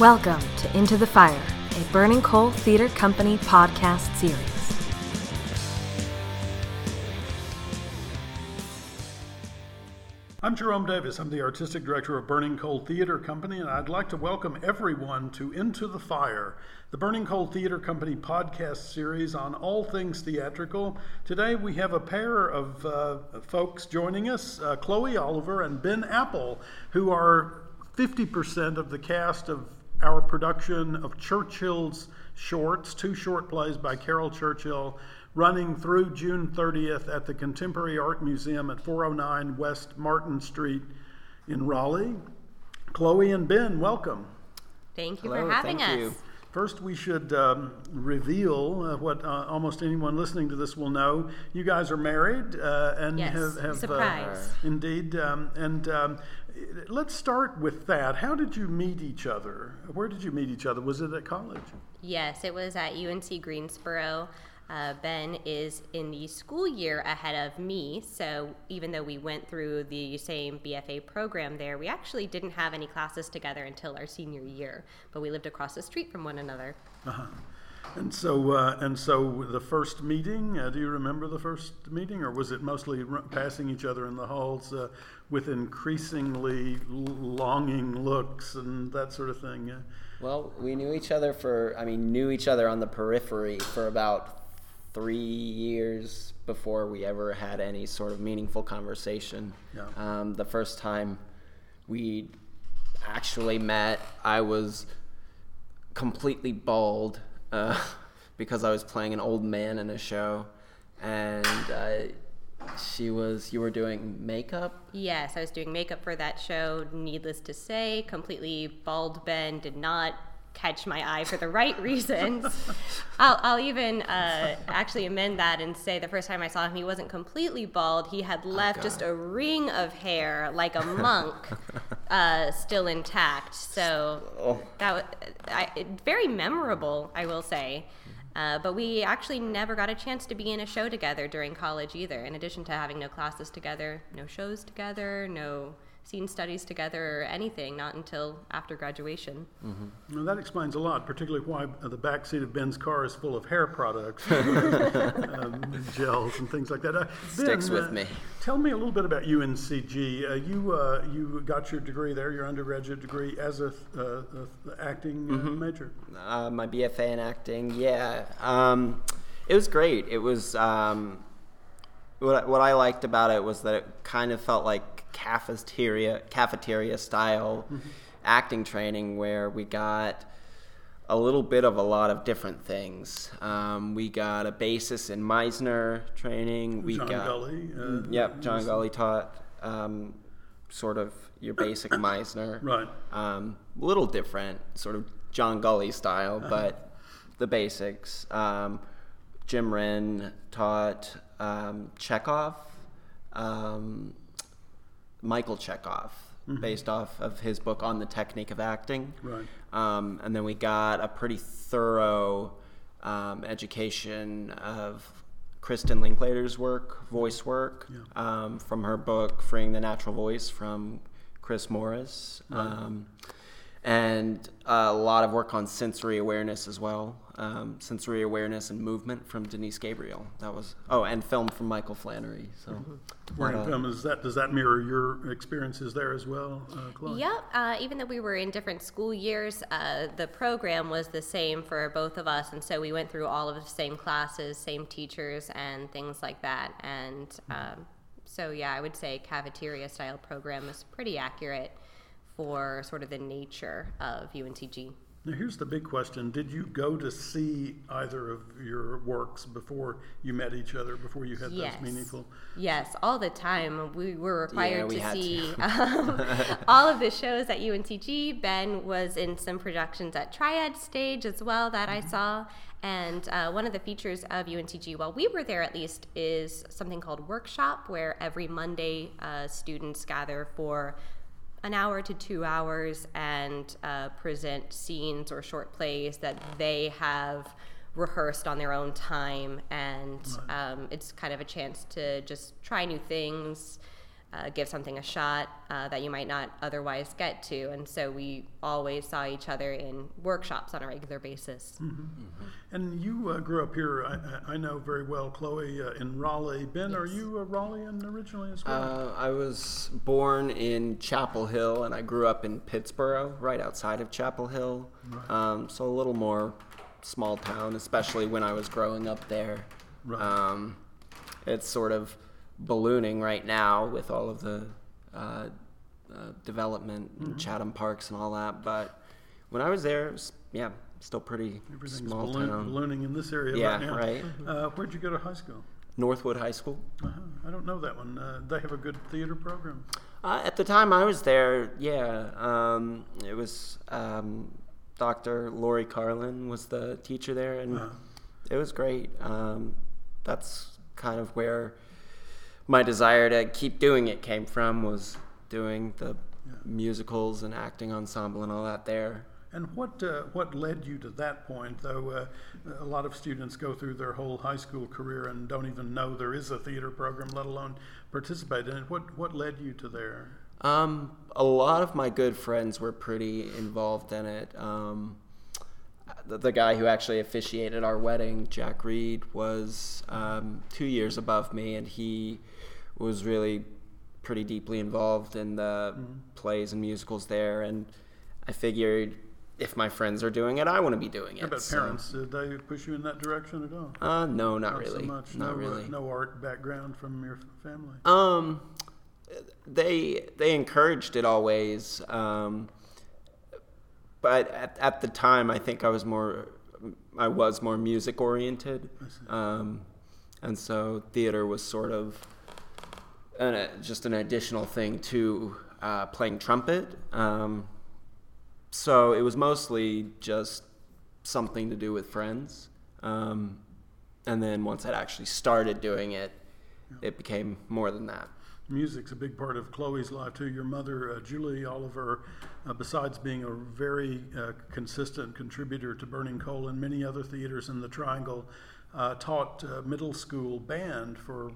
Welcome to Into the Fire, a Burning Coal Theater Company podcast series. I'm Jerome Davis. I'm the artistic director of Burning Coal Theater Company, and I'd like to welcome everyone to Into the Fire, the Burning Coal Theater Company podcast series on all things theatrical. Today we have a pair of uh, folks joining us, uh, Chloe Oliver and Ben Apple, who are 50% of the cast of our production of Churchill's shorts, two short plays by Caryl Churchill, running through June 30th at the Contemporary Art Museum at 409 West Martin Street in Raleigh. Chloe and Ben, welcome. Thank you Hello, for having thank us. you. First, we should um, reveal uh, what uh, almost anyone listening to this will know. You guys are married uh, and Yes, have, have surprise. Uh, indeed. Um, and um, let's start with that. How did you meet each other? Where did you meet each other? Was it at college? Yes, it was at UNC Greensboro. Uh, ben is in the school year ahead of me, so even though we went through the same BFA program there, we actually didn't have any classes together until our senior year. But we lived across the street from one another. Uh-huh. And so, uh, and so, the first meeting. Uh, do you remember the first meeting, or was it mostly r- passing each other in the halls uh, with increasingly longing looks and that sort of thing? Uh, Well, we knew each other for, I mean, knew each other on the periphery for about three years before we ever had any sort of meaningful conversation. Yeah. Um, the first time we actually met, I was completely bald uh, because I was playing an old man in a show. And uh, she was, you were doing makeup? Yes, I was doing makeup for that show. Needless to say, completely bald Ben did not catch my eye for the right reasons. I'll, I'll even uh, actually amend that and say the first time I saw him, he wasn't completely bald. He had left just a ring of hair, like a monk, uh, still intact. So Oh. that was I, very memorable, I will say. Uh, but we actually never got a chance to be in a show together during college either. In addition to having no classes together, no shows together, no scene studies together, or anything, not until after graduation. Well, that explains a lot, particularly why the back seat of Ben's car is full of hair products, um, gels, and things like that. Uh, Sticks with uh, me. Tell me a little bit about UNCG. Uh, you uh, you got your degree there, your undergraduate degree, as a, uh, a acting uh, Mm-hmm. major. Uh, my BFA in acting, yeah. Um, it was great. It was um, what what I liked about it was that it kind of felt like cafeteria cafeteria style acting training where we got a little bit of a lot of different things. Um, we got a basis in Meisner training. We John got Gully. Uh, Yep, John Gully taught um, sort of your basic Meisner. Right. Um, a little different, sort of John Gully style, Uh-huh. but the basics. Um, Jim Wren taught um, Chekhov, um, Michael Chekhov, Mm-hmm. based off of his book on the technique of acting. Right. Um, and then we got a pretty thorough um, education of Kristin Linklater's work, voice work, um, from her book Freeing the Natural Voice from Chris Morris. Um, and a lot of work on sensory awareness as well. Um, sensory awareness and movement from Denise Gabriel. That was oh, and film from Michael Flannery. So Work uh, film is that does that mirror your experiences there as well, uh, Chloe? Yep. Uh, even though we were in different school years, uh, the program was the same for both of us, and so we went through all of the same classes, same teachers, and things like that. And um, so, yeah, I would say cafeteria style program is pretty accurate for sort of the nature of UNCG. Now here's the big question: Did you go to see either of your works before you met each other? Before you had Yes. those meaningful? Yes, all the time. We were required we to had to. see um, all of the shows at UNCG. Ben was in some productions at Triad Stage as well that I saw. And uh, one of the features of UNCG, while we were there at least, is something called Workshop, where every Monday uh, students gather for an hour to two hours and uh, present scenes or short plays that they have rehearsed on their own time. And um, it's kind of a chance to just try new things, uh, give something a shot uh, that you might not otherwise get to. And so we always saw each other in workshops on a regular basis. Mm-hmm. And you uh, grew up here, I, I, know very well, Chloe, uh, in Raleigh. Ben, yes. are you a Raleighan originally as well? Uh, I was born in Chapel Hill and I grew up in Pittsboro, right outside of Chapel Hill. Right. Um, so a little more small town, especially when I was growing up there. Right. Um, it's sort of ballooning right now with all of the uh, uh, development mm-hmm. Chatham Parks and all that. But when I was there, it was, yeah, still pretty small balloon, town. Ballooning in this area yeah, right now. right. Uh, where'd you go to high school? Northwood High School. Uh-huh. I don't know that one. Uh, they have a good theater program. Uh, at the time I was there, yeah, um, it was um, Dr. Lori Carlin was the teacher there, and uh-huh. it was great. Um, that's kind of where my desire to keep doing it came from was doing the yeah. musicals and acting ensemble and all that there. And what uh, what led you to that point? Though uh, a lot of students go through their whole high school career and don't even know there is a theater program, let alone participate in it. What what led you to there? Um, a lot of my good friends were pretty involved in it. Um, the, the, guy who actually officiated our wedding, Jack Reed, was um, two years above me, and he was really pretty deeply involved in the mm-hmm. plays and musicals there. And I figured if my friends are doing it, I want to be doing it. How about so. parents? Did they push you in that direction at all? Uh, no, not, not really. So much. Not no, uh, really. Uh, no art background from your family. Um, they they encouraged it always. Um, but at, at the time, I think I was more I was more music oriented, um, and so theater was sort of uh, just an additional thing to uh, playing trumpet. Um, so it was mostly just something to do with friends. Um, and then once I actually started doing it, it became more than that. Music's a big part of Chloe's life too. Your mother, uh, Julie Oliver, uh, besides being a very uh, consistent contributor to Burning Coal and many other theaters in the Triangle, uh, taught uh, middle school band for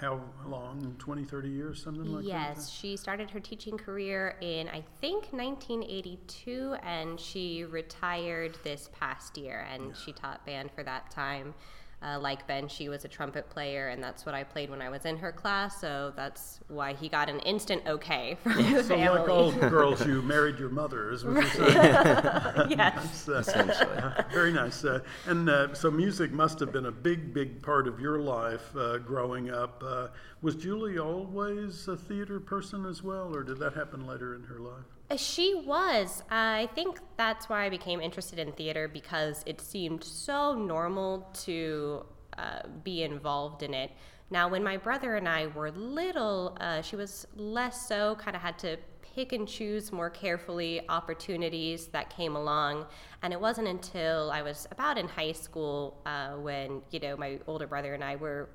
how long 20 30 years something like yes, that yes she started her teaching career in i think 1982 and she retired this past year and yeah. she taught band for that time uh, like Ben, she was a trumpet player, and that's what I played when I was in her class. So that's why he got an instant okay from the so family. like all girls, you married your mother, is what you're saying. yes, uh, essentially. very nice. Uh, and uh, so music must have been a big, big part of your life uh, growing up. Uh, was Julie always a theater person as well, or did that happen later in her life? Uh, she was. I think that's why I became interested in theater because it seemed so normal to uh, be involved in it. Now, when my brother and I were little, uh, she was less so, kind of had to pick and choose more carefully opportunities that came along. And it wasn't until I was about in high school uh, when, you know, my older brother and I were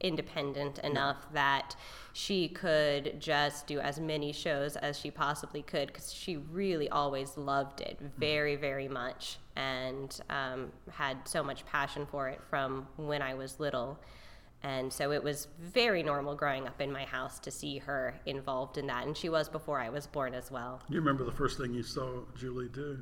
independent enough that she could just do as many shows as she possibly could because she really always loved it very, very much and um, had so much passion for it from when I was little. And so it was very normal growing up in my house to see her involved in that. And she was before I was born as well. You remember the first thing you saw Julie do?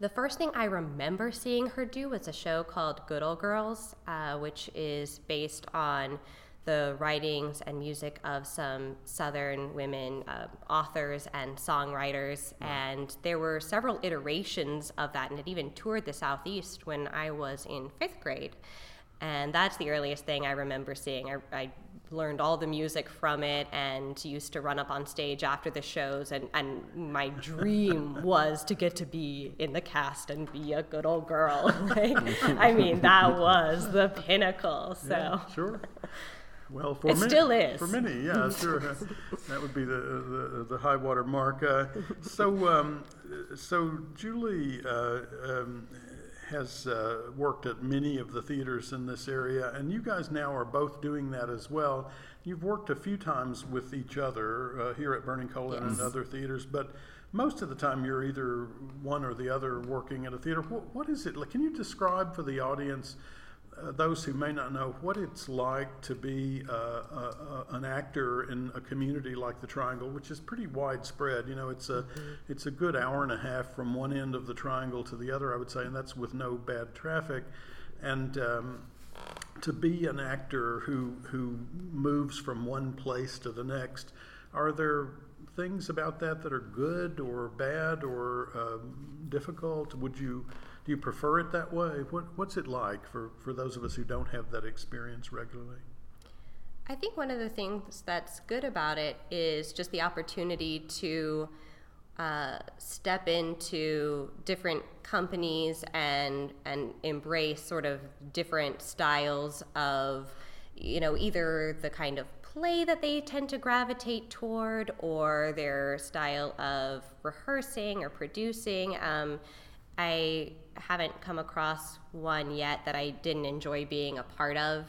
The first thing I remember seeing her do was a show called Good Old Girls, uh, which is based on the writings and music of some Southern women uh, authors and songwriters. And there were several iterations of that, and it even toured the Southeast when I was in fifth grade. And that's the earliest thing I remember seeing. I, I learned all the music from it and used to run up on stage after the shows and, and my dream was to get to be in the cast and be a good old girl like i mean that was the pinnacle so yeah, sure well, for it many, still is. For many, yeah, sure. that would be the, the, the high water mark. Uh, so, um, so Julie uh, um, has uh, worked at many of the theaters in this area, and you guys now are both doing that as well. You've worked a few times with each other uh, here at Burning Coal yes. and other theaters, but most of the time you're either one or the other working at a theater. what, what is it? Like, can you describe for the audience? Uh, those who may not know what it's like to be uh, uh, an actor in a community like the Triangle, which is pretty widespread. You know, it's a mm-hmm. it's a good hour and a half from one end of the Triangle to the other, I would say, and that's with no bad traffic. And um, to be an actor who who moves from one place to the next, are there things about that that are good or bad or um, difficult? Would you do you prefer it that way? What, what's it like for, for those of us who don't have that experience regularly? I think one of the things that's good about it is just the opportunity to uh, step into different companies and and embrace sort of different styles of you know either the kind of play that they tend to gravitate toward or their style of rehearsing or producing um, I haven't come across one yet that I didn't enjoy being a part of.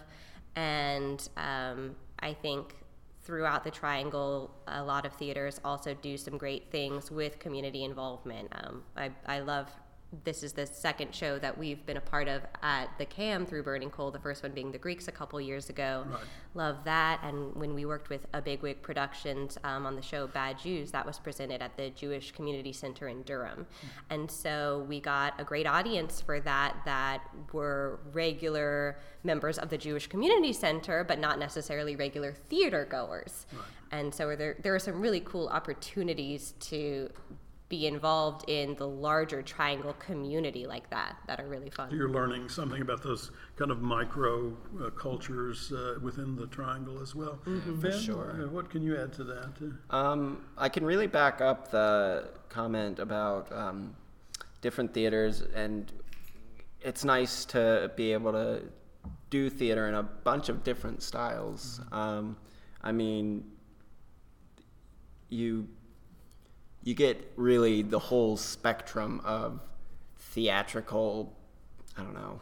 And um, I think throughout the Triangle, a lot of theaters also do some great things with community involvement. Um, I, I love this is the second show that we've been a part of at the CAM through Burning Coal, the first one being the Greeks a couple years ago. Right. Love that. And when we worked with a Bigwig Productions um, on the show Bad Jews, that was presented at the Jewish Community Center in Durham. Mm-hmm. And so we got a great audience for that that were regular members of the Jewish Community Center, but not necessarily regular theater goers. Right. And so there, there are some really cool opportunities to be involved in the larger triangle community like that that are really fun. You're learning something about those kind of micro uh, cultures uh, within the triangle as well. Mm-hmm. Ben, sure. Uh, what can you add to that? Um, I can really back up the comment about um, different theaters, and it's nice to be able to do theater in a bunch of different styles. Mm-hmm. Um, I mean, you you get really the whole spectrum of theatrical, I don't know,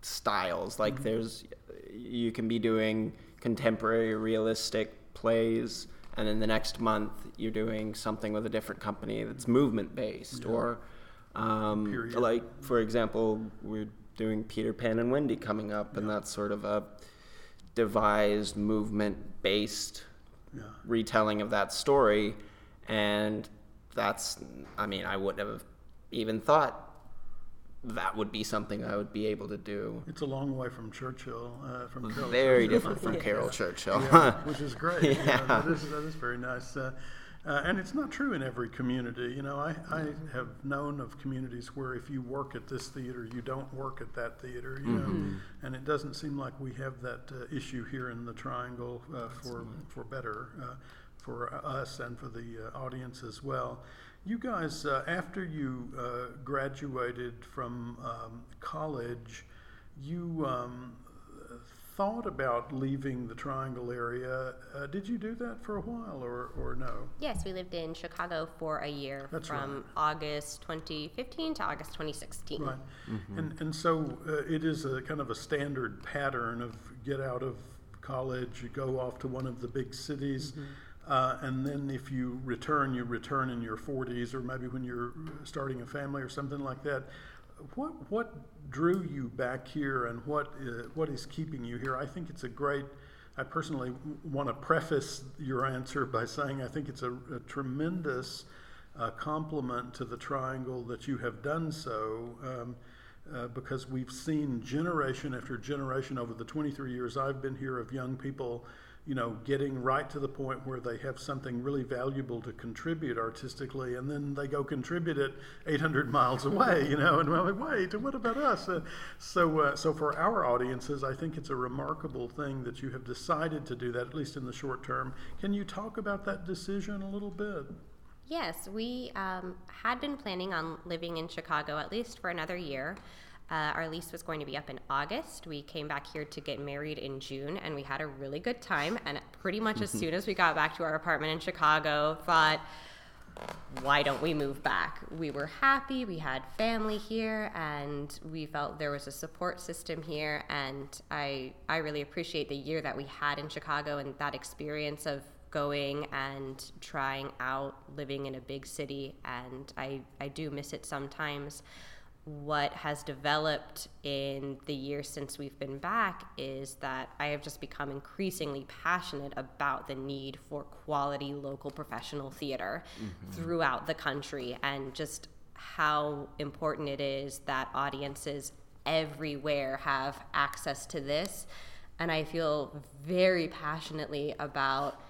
styles. Like mm-hmm. there's, you can be doing contemporary realistic plays, and then the next month you're doing something with a different company that's movement based, yeah. or um, like for example, we're doing Peter Pan and Wendy coming up, yeah. and that's sort of a devised movement based yeah. retelling of that story and that's, I mean, I wouldn't have even thought that would be something I would be able to do. It's a long way from Churchill. Uh, from very Churchill. different from Caryl Churchill, yeah, which is great. yeah, yeah that, is, that is very nice. Uh, uh, and it's not true in every community. You know, I, I have known of communities where if you work at this theater, you don't work at that theater. You mm-hmm. know, and it doesn't seem like we have that uh, issue here in the Triangle uh, for for better. Uh, for us and for the uh, audience as well. You guys, uh, after you uh, graduated from um, college, you um, thought about leaving the Triangle area. Uh, did you do that for a while or, or no? Yes, we lived in Chicago for a year That's from right. August 2015 to August 2016. Right. Mm-hmm. And, and so uh, it is a kind of a standard pattern of get out of college, you go off to one of the big cities. Mm-hmm uh, and then if you return, you return in your 40s or maybe when you're starting a family or something like that. What what drew you back here, and what uh, what is keeping you here? I think it's a great. I personally want to preface your answer by saying I think it's a, a tremendous uh, compliment to the triangle that you have done so. Um, uh, because we've seen generation after generation over the 23 years I've been here of young people you know, getting right to the point where they have something really valuable to contribute artistically, and then they go contribute it 800 miles away, you know, and we're like, wait, what about us? Uh, so, uh, so for our audiences, I think it's a remarkable thing that you have decided to do that, at least in the short term. Can you talk about that decision a little bit? Yes, we um, had been planning on living in Chicago at least for another year. Uh, our lease was going to be up in August. We came back here to get married in June, and we had a really good time. And pretty much as soon as we got back to our apartment in Chicago, thought, why don't we move back? We were happy, we had family here, and we felt there was a support system here. And I, I really appreciate the year that we had in Chicago and that experience of going and trying out living in a big city. And I, I do miss it sometimes. What has developed in the years since we've been back is that I have just become increasingly passionate about the need for quality local professional theater mm-hmm. throughout the country and just how important it is that audiences everywhere have access to this. And I feel very passionately about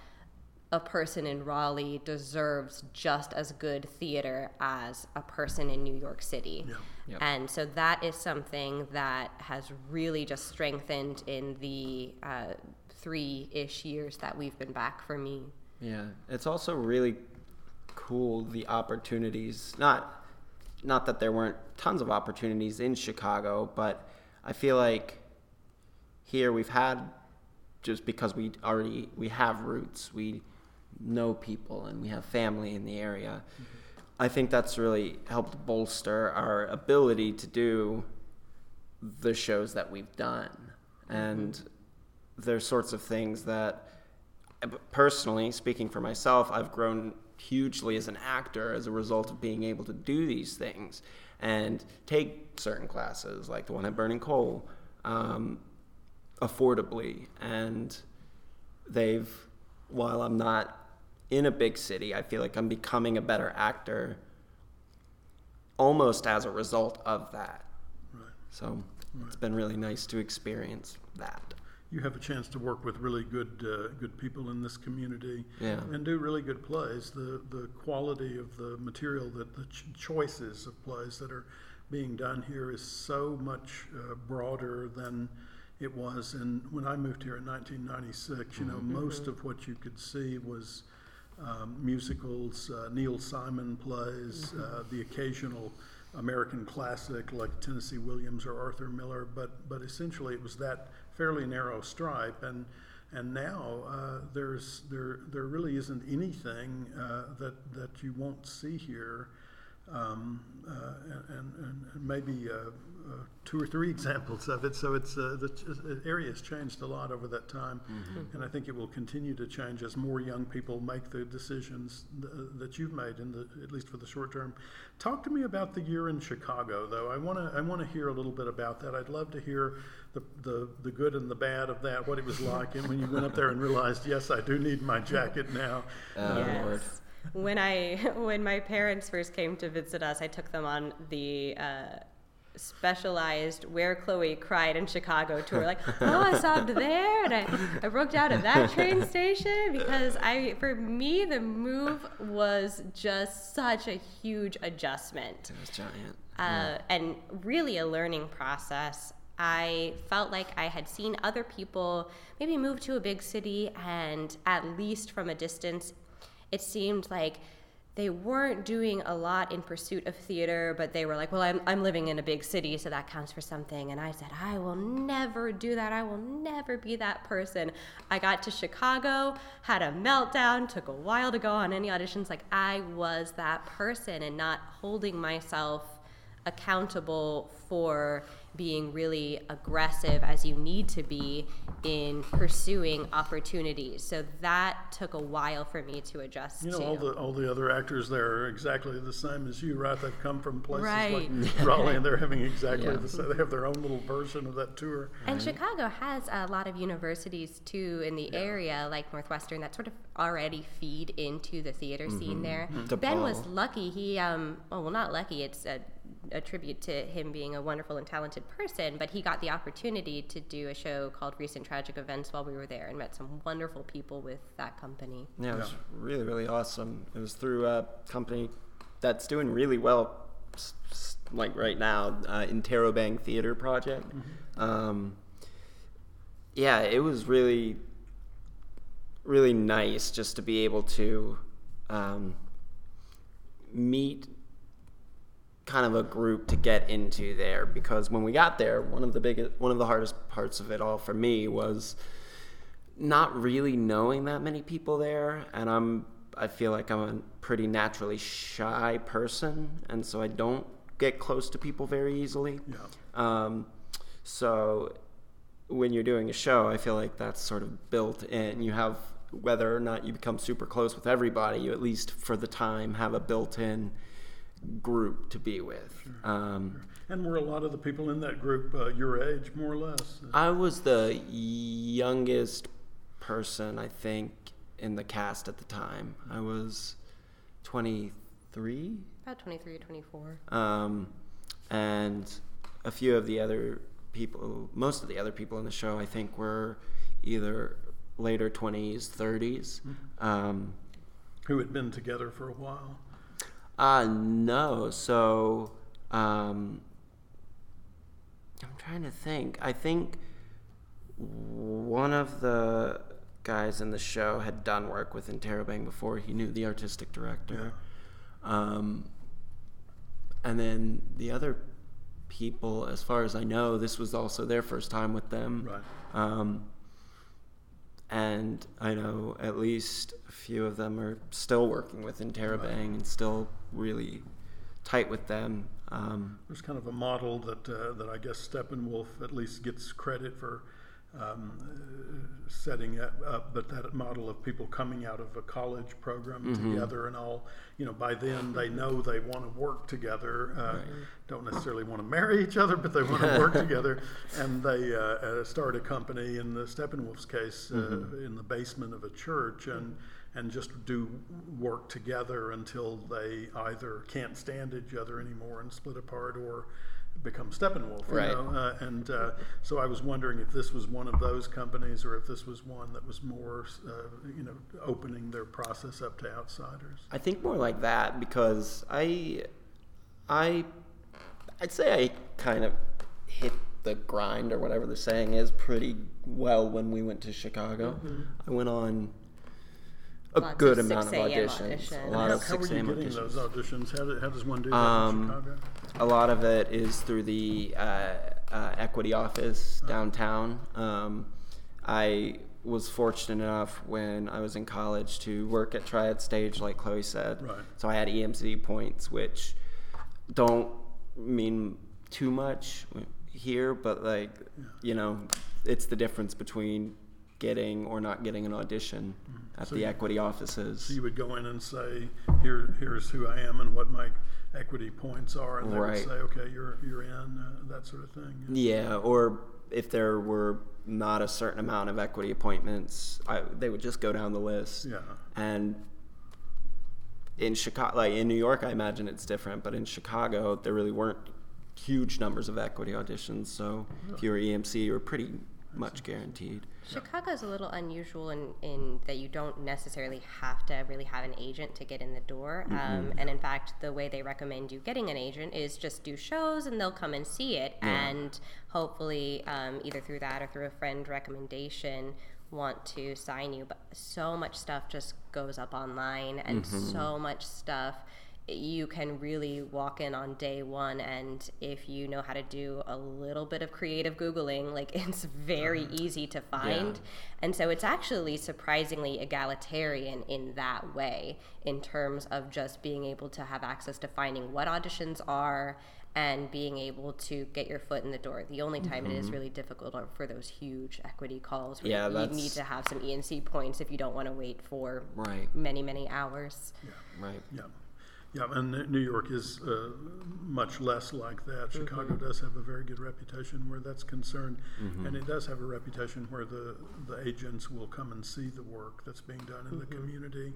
a person in Raleigh deserves just as good theater as a person in New York City. Yeah. Yep. And so that is something that has really just strengthened in the uh, three ish years that we've been back for me. Yeah. It's also really cool the opportunities, not not that there weren't tons of opportunities in Chicago, but I feel like here we've had just because we already we have roots, we know people and we have family in the area. Mm-hmm. I think that's really helped bolster our ability to do the shows that we've done. And mm-hmm. there's sorts of things that, personally, speaking for myself, I've grown hugely as an actor as a result of being able to do these things and take certain classes, like the one at Burning Coal, um, affordably. And they've, while I'm not in a big city, I feel like I'm becoming a better actor almost as a result of that. Right. So right. it's been really nice to experience that. You have a chance to work with really good uh, good people in this community yeah. and do really good plays. The the quality of the material that the ch- choices of plays that are being done here is so much uh, broader than it was. And when I moved here in 1996, you know, mm-hmm. most of what you could see was um, musicals, uh, Neil Simon plays, mm-hmm. uh, the occasional American classic like Tennessee Williams or Arthur Miller, but but essentially it was that fairly narrow stripe, and and now uh, there's there there really isn't anything uh, that that you won't see here, um, uh, and, and, and maybe uh, uh, two or three examples of it. So it's uh, the area has changed a lot over that time, mm-hmm. and I think it will continue to change as more young people make the decisions th- that you've made, in the at least for the short term. Talk to me about the year in Chicago, though. I want to I want to hear a little bit about that. I'd love to hear the, the the good and the bad of that, what it was like, and when you went up there and realized, yes, I do need my jacket now. Oh, yes. Lord when I when my parents first came to visit us, I took them on the uh, specialized where Chloe cried in Chicago tour. Like, oh, I sobbed there and I, I broke down at that train station because I, for me, the move was just such a huge adjustment. It was giant. Uh, yeah. And really a learning process. I felt like I had seen other people maybe move to a big city, and at least from a distance, it seemed like they weren't doing a lot in pursuit of theater, but they were like, well, I'm, I'm living in a big city, so that counts for something. And I said, I will never do that. I will never be that person. I got to Chicago, had a meltdown, took a while to go on any auditions. Like, I was that person and not holding myself accountable for being really aggressive as you need to be in pursuing opportunities. So that took a while for me to adjust. You know, to. all the all the other actors there are exactly the same as you, right? They've come from places right. like Raleigh, and they're having exactly yeah. the same. They have their own little version of that tour. And right. Chicago has a lot of universities too in the yeah. area, like Northwestern, that sort of already feed into the theater mm-hmm. scene there. Mm-hmm. Ben was lucky. He, um, oh, well, not lucky. It's a a tribute to him being a wonderful and talented person, but he got the opportunity to do a show called Recent Tragic Events while we were there and met some wonderful people with that company. Yeah, it was really, really awesome. It was through a company that's doing really well, like right now, uh, Interrobang Theater Project. Mm-hmm. Um, yeah, it was really, really nice just to be able to um, meet kind of a group to get into there because when we got there, one of the biggest, one of the hardest parts of it all for me was not really knowing that many people there, and I'm I feel like I'm a pretty naturally shy person, and so I don't get close to people very easily. Yeah. Um, so when you're doing a show, I feel like that's sort of built in. You have whether or not you become super close with everybody, you at least for the time have a built-in group to be with. Um, And were a lot of the people in that group uh, your age, more or less? I was the youngest person, I think, in the cast at the time. I was 23, About 23 or 24. um, and a few of the other people, most of the other people in the show, I think, were either later 20s, 30s. Um, Who had been together for a while? Uh, no. So, um, I'm trying to think. I think one of the guys in the show had done work with Interrobang before he knew the artistic director. Um, and then the other people, as far as I know, this was also their first time with them. Right. Um, and I know at least a few of them are still working with Interrobang and still really tight with them. Um, There's kind of a model that uh, that I guess Steppenwolf at least gets credit for um, setting up, up, but that model of people coming out of a college program together and all, you know, by then they know they want to work together. Uh, Don't necessarily want to marry each other, but they want to work together, and they uh, uh, start a company. In the Steppenwolf's case, uh, in the basement of a church, and and just do work together until they either can't stand each other anymore and split apart or become Steppenwolf. You Right. know? uh, and uh, so I was wondering if this was one of those companies or if this was one that was more, uh, you know, opening their process up to outsiders. I think more like that because I, I, I'd say I kind of hit the grind or whatever the saying is pretty well when we went to Chicago. I went on a Lots good of amount of auditions. auditions. A And lot how, of how were 6 you a.m. getting auditions. those auditions? How, do, how does one do that Um, in Chicago? A lot of it is through the uh, uh, equity office downtown. Um, I was fortunate enough when I was in college to work at Triad Stage, like Chloe said. Right. So I had EMC points, which don't mean too much here, but like, you know, it's the difference between getting or not getting an audition at Mm-hmm. So the you- equity offices. So you would go in and say, "Here, here's who I am and what my equity points are," and they Right. would say, "Okay, you're you're in," uh, that sort of thing. Yeah, or if there were not a certain amount of equity appointments, I, they would just go down the list. Yeah. And in Chicago, like in New York, I imagine it's different, but in Chicago, there really weren't huge numbers of equity auditions. So if you were EMC, you were pretty much guaranteed. Chicago's a little unusual in, in that you don't necessarily have to really have an agent to get in the door. Um, and in fact, the way they recommend you getting an agent is just do shows and they'll come and see it. And hopefully, um, either through that or through a friend recommendation, want to sign you. But so much stuff just goes up online and so much stuff you can really walk in on day one and if you know how to do a little bit of creative googling like it's very uh-huh. easy to find and so it's actually surprisingly egalitarian in that way in terms of just being able to have access to finding what auditions are and being able to get your foot in the door. The only time it is mm-hmm. really difficult are for those huge equity calls where Yeah, you that's- need to have some EMC points if you don't want to wait for Right. many, many hours. Right. Yeah. Yeah, and New York is uh, much less like that. Chicago does have a very good reputation where that's concerned, and it does have a reputation where the, the agents will come and see the work that's being done in the community.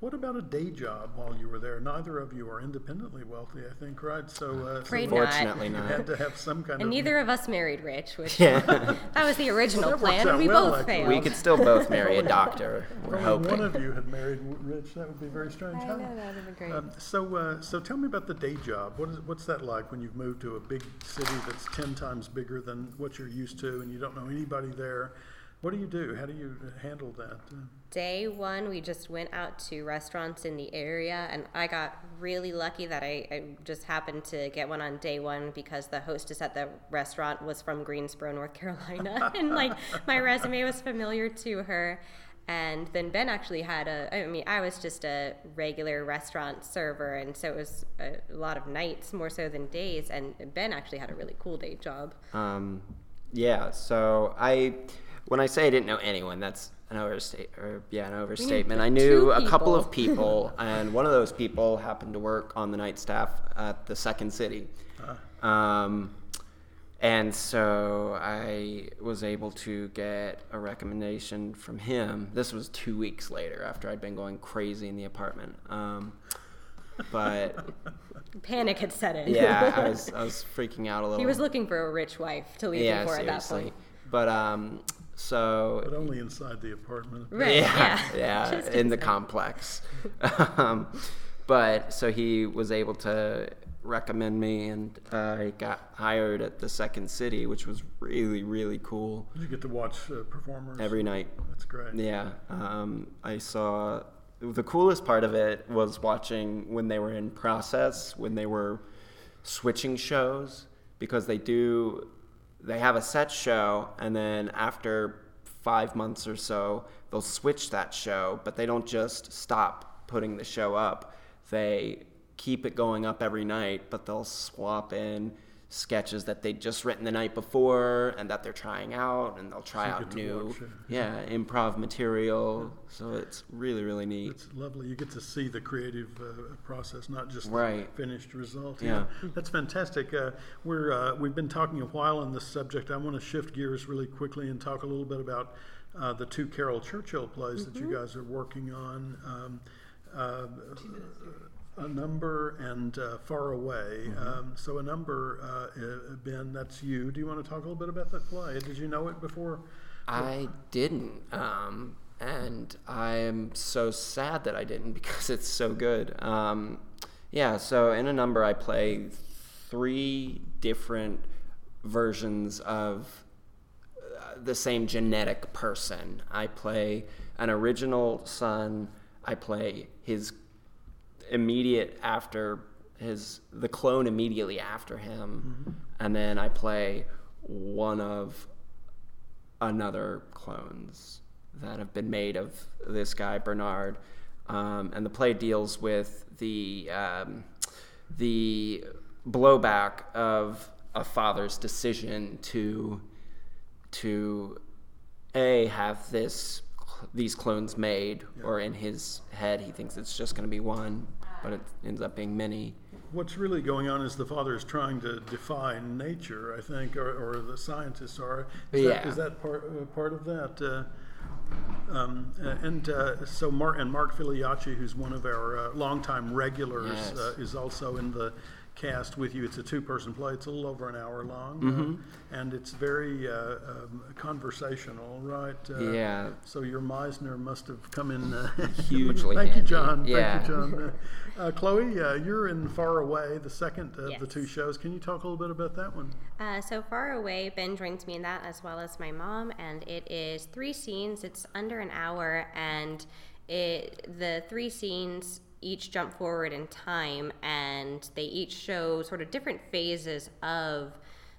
What about a day job while you were there? Neither of you are independently wealthy, I think, right? So, uh, so Afraid not. Fortunately you not. had to have some kind And of neither of us married rich, which Yeah. that was the original That works plan, and we well, both failed. we could still both marry a doctor. We're If only hoping. one of you had married rich. That would be very strange. I huh? know, that would've been great. Um, so, uh, so tell me about the day job. What is what's that like when you've moved to a big city that's ten times bigger than what you're used to, and you don't know anybody there? What do you do? How do you handle that? Uh, Day one, we just went out to restaurants in the area, and I got really lucky that I, I just happened to get one on day one because the hostess at the restaurant was from Greensboro, North Carolina, and like my resume was familiar to her. And then Ben actually had a, I mean, I was just a regular restaurant server, and so it was a lot of nights more so than days. And Ben actually had a really cool day job. Um, yeah. So I, when I say I didn't know anyone, that's an overstate or yeah an overstatement. I knew a couple of people, and one of those people happened to work on the night staff at the Second City. Uh. Um, and so I was able to get a recommendation from him. This was two weeks later after I'd been going crazy in the apartment. Um, but panic had set in. yeah, I was I was freaking out a little. He was looking for a rich wife to leave yeah, him for seriously. at that point. But um, so But only inside the apartment. Right. yeah, Yeah. yeah, in the complex. um, but so he was able to recommend me, and I got hired at the Second City, which was really really cool. You get to watch uh, performers Every night, That's great. yeah. Um, I saw the coolest part of it was watching when they were in process, when they were switching shows, because they do, they have a set show, and then after five months or so, they'll switch that show, but they don't just stop putting the show up. They keep it going up every night, but they'll swap in sketches that they'd just written the night before and that they're trying out and they'll try So out new watch it. yeah improv material so it's really really neat It's lovely. You get to see the creative uh, process, not just Right. the finished result. Yeah. that's fantastic. Uh, we're uh, we've been talking a while on this subject. I want to shift gears really quickly and talk a little bit about uh, the two Caryl Churchill plays that you guys are working on. Um, uh, a number and uh, far away. Um, so a number, uh, uh, Ben, that's you. Do you want to talk a little bit about that play? Did you know it before? i didn't um, and i am so sad that i didn't because it's so good um, yeah so in a number i play three different versions of uh, the same genetic person i play an original son i play his immediate after his the clone immediately after him. And then i play one of another clones that have been made of this guy bernard. Um, and the play deals with the um, the blowback of a father's decision to to a have this these clones made or in his head he thinks it's just going to be one but it ends up being many What's really going on is the father is trying to define nature, I think, or, or the scientists are. Is that, Yeah. is that part uh, part of that? Uh, um, uh, and uh, so Mark and Mark Filiacci, who's one of our uh, longtime regulars, Yes. uh, is also in the cast with you. It's a two-person play. It's a little over an hour long, Mm-hmm. uh, and it's very uh, um, conversational, right? Uh, Yeah. So your Meisner must have come in uh, Hugely Thank you. John. Yeah. Thank you, John. Uh, uh, Chloe, uh, you're in Far Away, the second of the two shows. Can you talk a little bit about that one? Uh, so far away, Ben joins me in that as well as my mom, and it is three scenes. It's under an hour, and it the three scenes each jump forward in time, and they each show sort of different phases of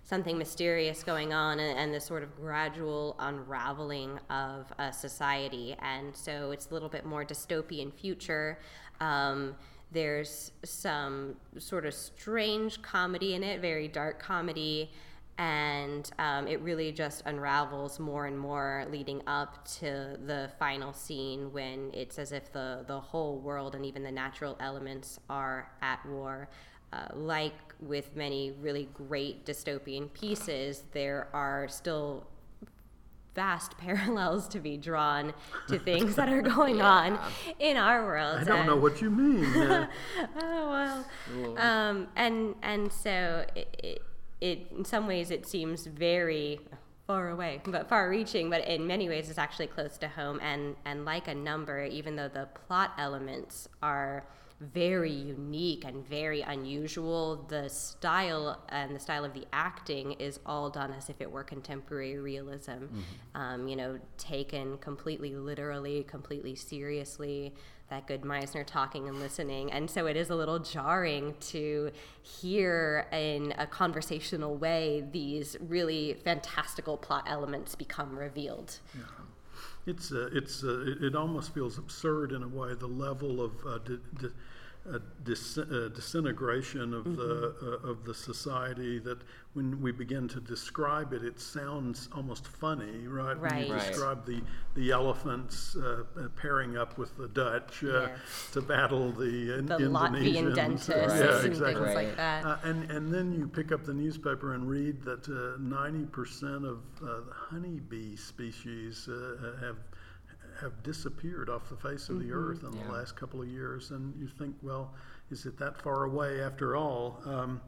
something mysterious going on and, and this sort of gradual unraveling of a society. And so it's a little bit more dystopian future. Um, there's some sort of strange comedy in it, very dark comedy, and um, it really just unravels more and more leading up to the final scene when it's as if the, the whole world and even the natural elements are at war. Uh, like with many really great dystopian pieces, there are still vast parallels to be drawn to things that are going on in our world. I don't know what you mean. Oh well. Um, and and so it, it, it in some ways it seems very far away, but far-reaching. But in many ways, it's actually close to home. And and like a number, even though the plot elements are very unique and very unusual, the style and the style of the acting is all done as if it were contemporary realism. Um, you know, taken completely literally, completely seriously that good Meisner talking and listening. And so it is a little jarring to hear in a conversational way these really fantastical plot elements become revealed. Yeah. it's uh, it's uh, it, almost feels absurd in a way. The level of uh, a dis- uh, disintegration of mm-hmm. the uh, of the society that when we begin to describe it, it sounds almost funny, right? Right. When you right. describe the the elephants uh, uh pairing up with the Dutch uh, yes. to battle the, the Indonesians, Latvian dentists, right. yeah, exactly. and things like that. Uh, and and then you pick up the newspaper and read that ninety percent of the honeybee species have have disappeared off the face of mm-hmm. the earth in yeah. the last couple of years. And you think, well, is it that far away after all? Um,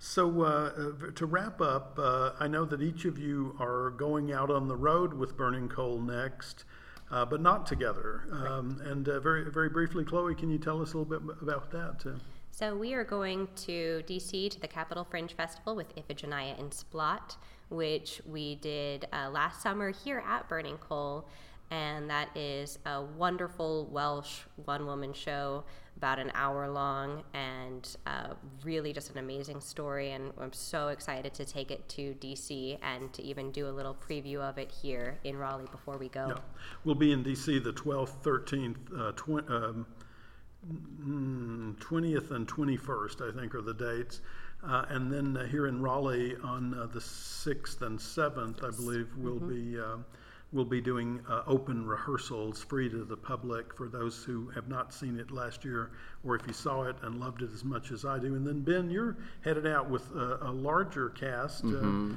so, uh, uh, to wrap up, uh, I know that each of you are going out on the road with Burning Coal next, uh, but not together. Um, and uh, very, very briefly, Chloe, can you tell us a little bit about that? Too? So, we are going to DC to the Capital Fringe Festival with Iphigenia in Splot, which we did uh, last summer here at Burning Coal and that is a wonderful Welsh one woman show, about an hour long, and uh, really just an amazing story. And I'm so excited to take it to DC and to even do a little preview of it here in Raleigh before we go. Yeah. We'll be in DC the 12th, 13th, uh, tw- um, 20th, and 21st, I think, are the dates. Uh, and then uh, here in Raleigh on uh, the 6th and 7th, I believe, we'll mm-hmm. be uh, We'll be doing uh, open rehearsals free to the public for those who have not seen it last year, or if you saw it and loved it as much as I do. And then, Ben, you're headed out with a, a larger cast. Uh, mm-hmm.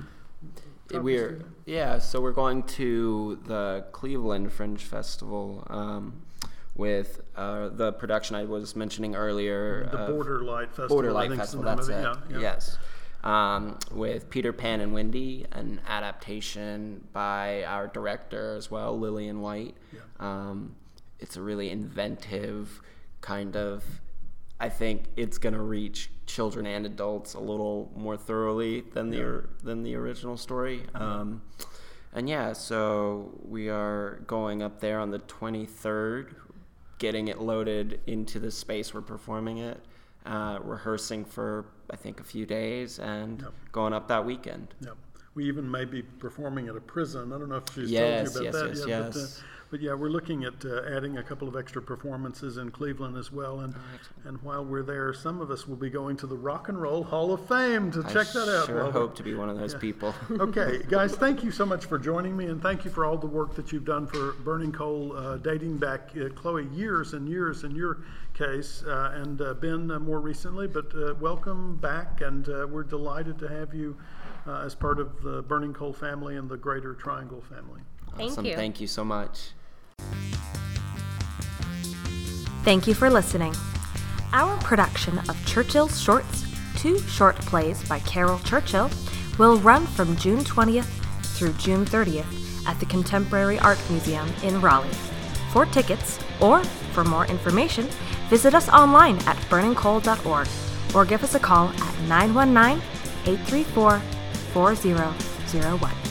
Uh, we're yeah, so we're going to the Cleveland Fringe Festival um, with uh, the production I was mentioning earlier. The Borderlight Festival. Borderlight Festival. That's it. Yeah, yeah. Yes um, with Peter Pan and Wendy, an adaptation by our director as well, Lillian White. Yeah. Um, it's a really inventive kind of. I think it's going to reach children and adults a little more thoroughly than the yeah. than the original story. Um, and yeah, so we are going up there on the 23rd, getting it loaded into the space we're performing it, uh, rehearsing for I think a few days and yep. going up that weekend. Yep. We even may be performing at a prison. I don't know if she's yes, told you about yes, that yes, yet, yes. But, uh, but yeah, we're looking at uh, adding a couple of extra performances in Cleveland as well. And oh, and while we're there, some of us will be going to the Rock and Roll Hall of Fame to I check that out. I sure hope to be one of those yeah. people. okay, guys, thank you so much for joining me, and thank you for all the work that you've done for Burning Coal, uh, dating back, uh, Chloe, years and years in your case, uh, and uh, Ben more recently. But welcome back, and we're delighted to have you. as part of the Burning Coal family and the Greater Triangle family. Thank awesome. you. Thank you so much. Thank you for listening. Our production of Churchill's Shorts, two short plays by Caryl Churchill, will run from June 20th through June 30th at the Contemporary Art Museum in Raleigh. For tickets or for more information, visit us online at burningcoal.org or give us a call at 919 834 4001.